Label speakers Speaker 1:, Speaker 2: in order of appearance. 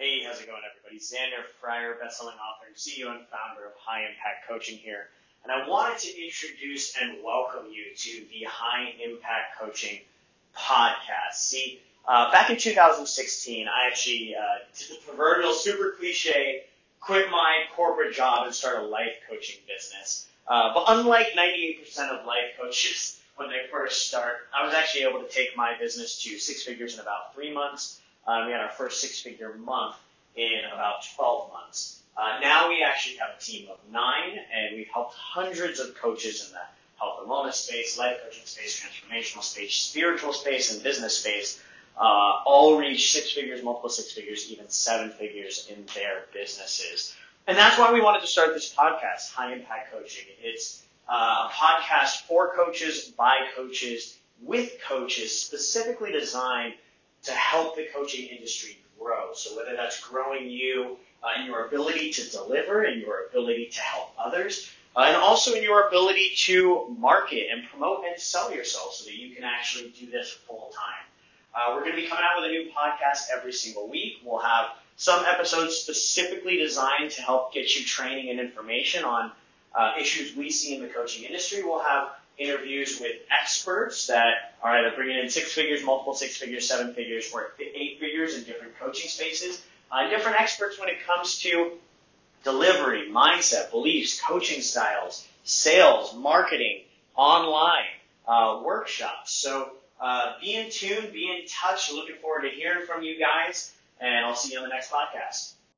Speaker 1: Hey, how's it going, everybody? Xander Fryer, bestselling author and CEO and founder of High Impact Coaching here. And I wanted to introduce and welcome you to the High Impact Coaching podcast. See, uh, back in 2016, I actually uh, did the proverbial super cliche, quit my corporate job and start a life coaching business. Uh, but unlike 98% of life coaches when they first start, I was actually able to take my business to six figures in about three months uh, we had our first six-figure month in about 12 months. Uh, now we actually have a team of nine, and we've helped hundreds of coaches in the health and wellness space, life coaching space, transformational space, spiritual space, and business space, uh, all reach six figures, multiple six figures, even seven figures in their businesses. And that's why we wanted to start this podcast, High Impact Coaching. It's uh, a podcast for coaches, by coaches, with coaches, specifically designed to help the coaching industry grow. So whether that's growing you uh, in your ability to deliver and your ability to help others, uh, and also in your ability to market and promote and sell yourself so that you can actually do this full time. Uh, we're going to be coming out with a new podcast every single week. We'll have some episodes specifically designed to help get you training and information on uh, issues we see in the coaching industry. We'll have interviews with experts that are either bringing in six figures, multiple six figures, seven figures, or eight figures in different coaching spaces, uh, different experts when it comes to delivery, mindset, beliefs, coaching styles, sales, marketing, online, uh, workshops. So uh, be in tune, be in touch. Looking forward to hearing from you guys, and I'll see you on the next podcast.